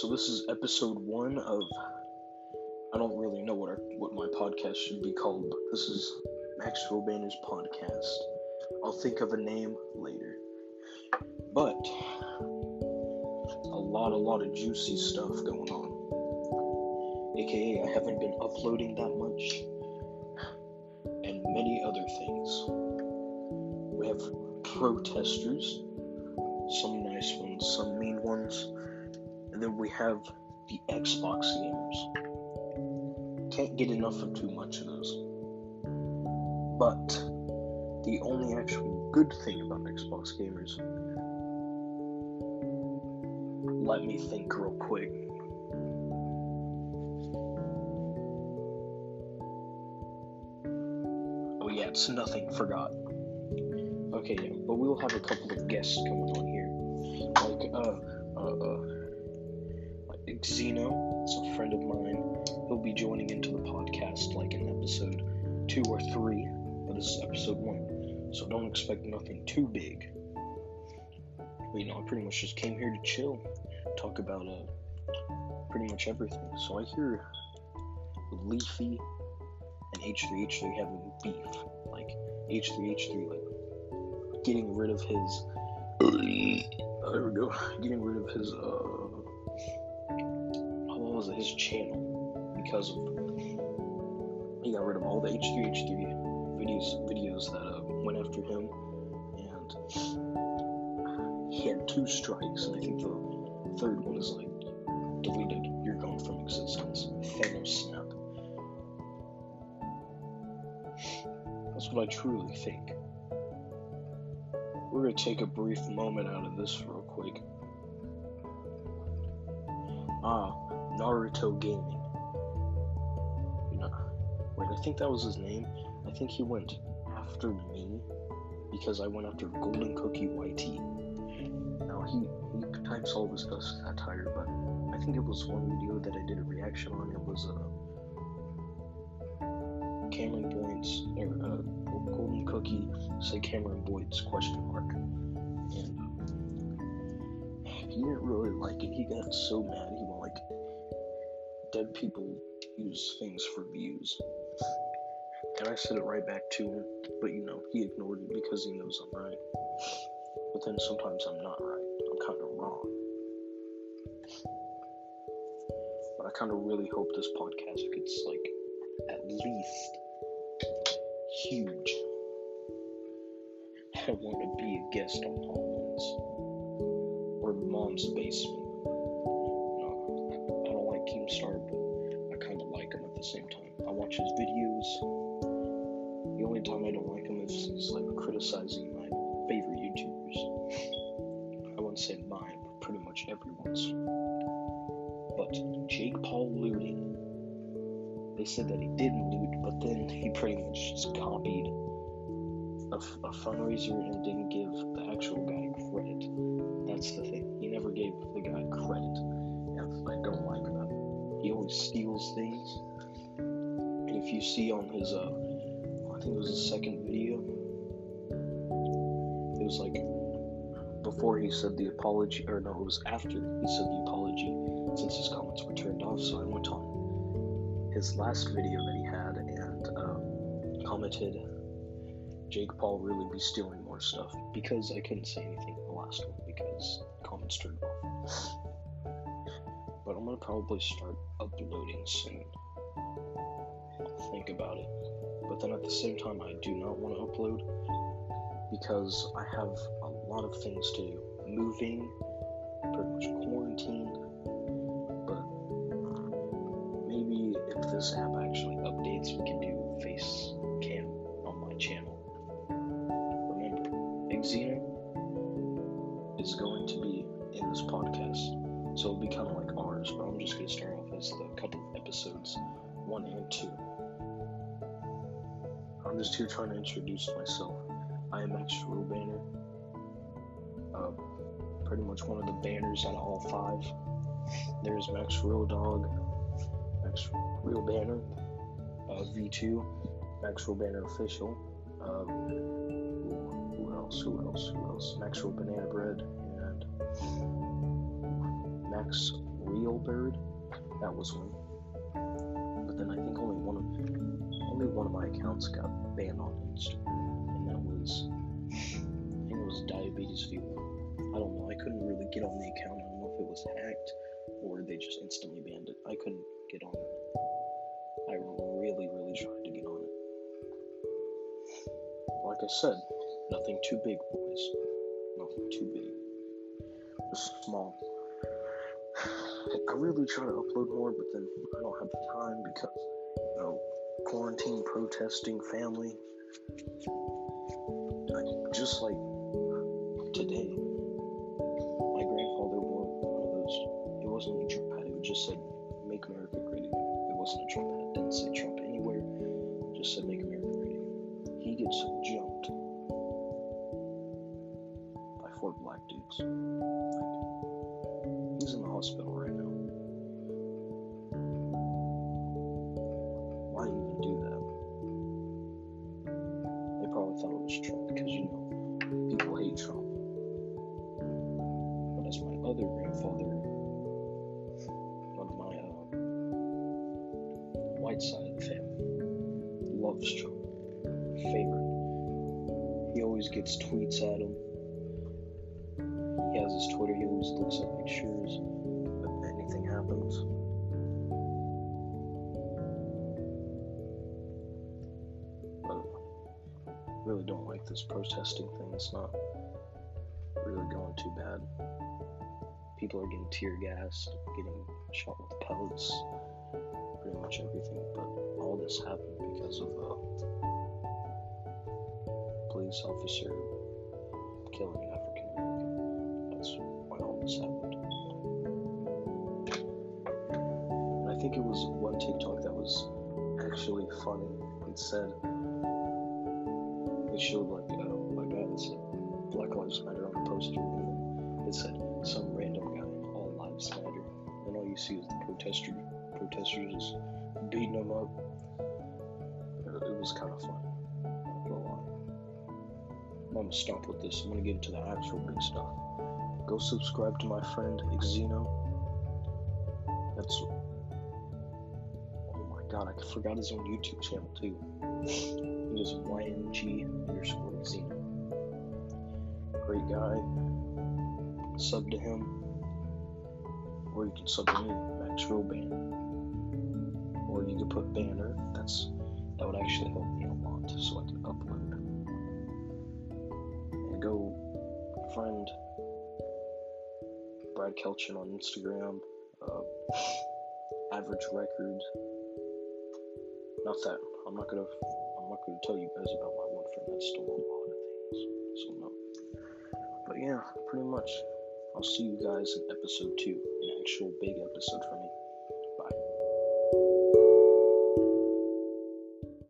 so this is episode one of. I don't really know what our, what my podcast should be called, but this is Max Robaner's podcast. I'll think of a name later. But a lot, a lot of juicy stuff going on. AKA, I haven't been uploading that much, and many other things. We have protesters, some nice ones, some mean ones, and then we have the Xbox gamers. Can't get enough of too much of those. But the only actual good thing about Xbox gamers, let me think real quick. Oh yeah, it's nothing. Forgot. Okay, yeah, but we'll have a couple of guests coming on here, like uh, uh, uh, Xeno, it's a friend of mine. He'll be joining into the podcast like in episode two or three, but this is episode one, so don't expect nothing too big. But, you know, I pretty much just came here to chill, talk about uh, pretty much everything. So I hear Leafy and H3H3 having beef, like H3H3 like getting rid of his. there we go. Getting rid of his uh, was it? His channel because of he got rid of all the H3H3 videos videos that uh, went after him, and he had two strikes, and I think the third one is like deleted. You're gone from existence. Thanos snap. That's what I truly think. We're gonna take a brief moment out of this real quick. Ah, Naruto Gaming. You know, wait, I think that was his name. I think he went after me because I went after Golden Cookie YT. Now he he types all this satire, but I think it was one video that I did a reaction on. It was uh, Cameron Boyce or uh, Golden Cookie say Cameron Boyce question mark, and uh, he didn't really like it. He got so mad. He "Dead people use things for views." And I said it right back to him, but you know, he ignored it because he knows I'm right. But then sometimes I'm not right. I'm kind of wrong. But I kind of really hope this podcast gets like at least huge. I want to be a guest on Hallman's or Mom's Basement. The same time. I watch his videos. The only time I don't like him is he's like criticizing my favorite YouTubers. I wouldn't say mine, but pretty much everyone's. But Jake Paul looting. They said that he didn't loot, but then he pretty much just copied a, f- a fundraiser and didn't give the actual guy credit. That's the thing. He never gave the guy credit. I don't like that. He always steals things. If you see on his, uh, I think it was his second video, it was like before he said the apology, or no, it was after he said the apology, since his comments were turned off. So I went on his last video that he had and um, commented, Jake Paul really be stealing more stuff because I couldn't say anything in the last one because comments turned off. But I'm gonna probably start uploading soon. Think about it. But then at the same time, I do not want to upload because I have a lot of things to do. Moving, pretty much quarantine, but maybe if this app actually updates, we can do face Here trying to introduce myself. I am Max Real Banner. Uh, pretty much one of the banners out of all five. There's Max Real Dog, Max Real Banner, uh, V2, Max Real Banner Official. Um, who else? Who else? Who else? Max Real Banana Bread and Max Real Bird. That was one. But then I think only one of only one of my accounts got banned on Instagram, and that was I think it was Diabetes Fever. I don't know. I couldn't really get on the account. I don't know if it was hacked or they just instantly banned it. I couldn't get on it. I really, really tried to get on it. Like I said, nothing too big, boys. Nothing too big. Just small. I really try to upload more, but then I don't have the time because, you know, quarantine, protesting, family. Just like grandfather, one of my uh, white side family, loves Trump. Favorite. He always gets tweets at him. He has his Twitter. He always looks at pictures if anything happens. Really don't like this protesting thing. It's not really going too bad. People are getting tear gassed, getting shot with pellets, pretty much everything. But all this happened because of a police officer killing an African American. That's why all this happened. And I think it was one TikTok that was actually funny. It said it showed like a guy that said Black Lives Matter on the poster, and it said some random guy All Lives Matter, and all you see is the protester protesters beating them up. It, it was kind of fun. I'm gonna stop with this. I'm gonna get into the actual big stuff. Go subscribe to my friend Xeno. That's oh my god, I forgot his own YouTube channel too. He is YNG underscore Xeno. Great guy. Sub to him. Or you can sub to me, Max Roban. Or you could put banner. That's that would actually help me a lot so I can upload. And go friend Brad Kelchin on Instagram. Uh, average record. Not that I'm not gonna I'm not gonna tell you guys about my one friend that stole a lot of things. So no. But yeah, pretty much. I'll see you guys in episode two, an actual big episode for me.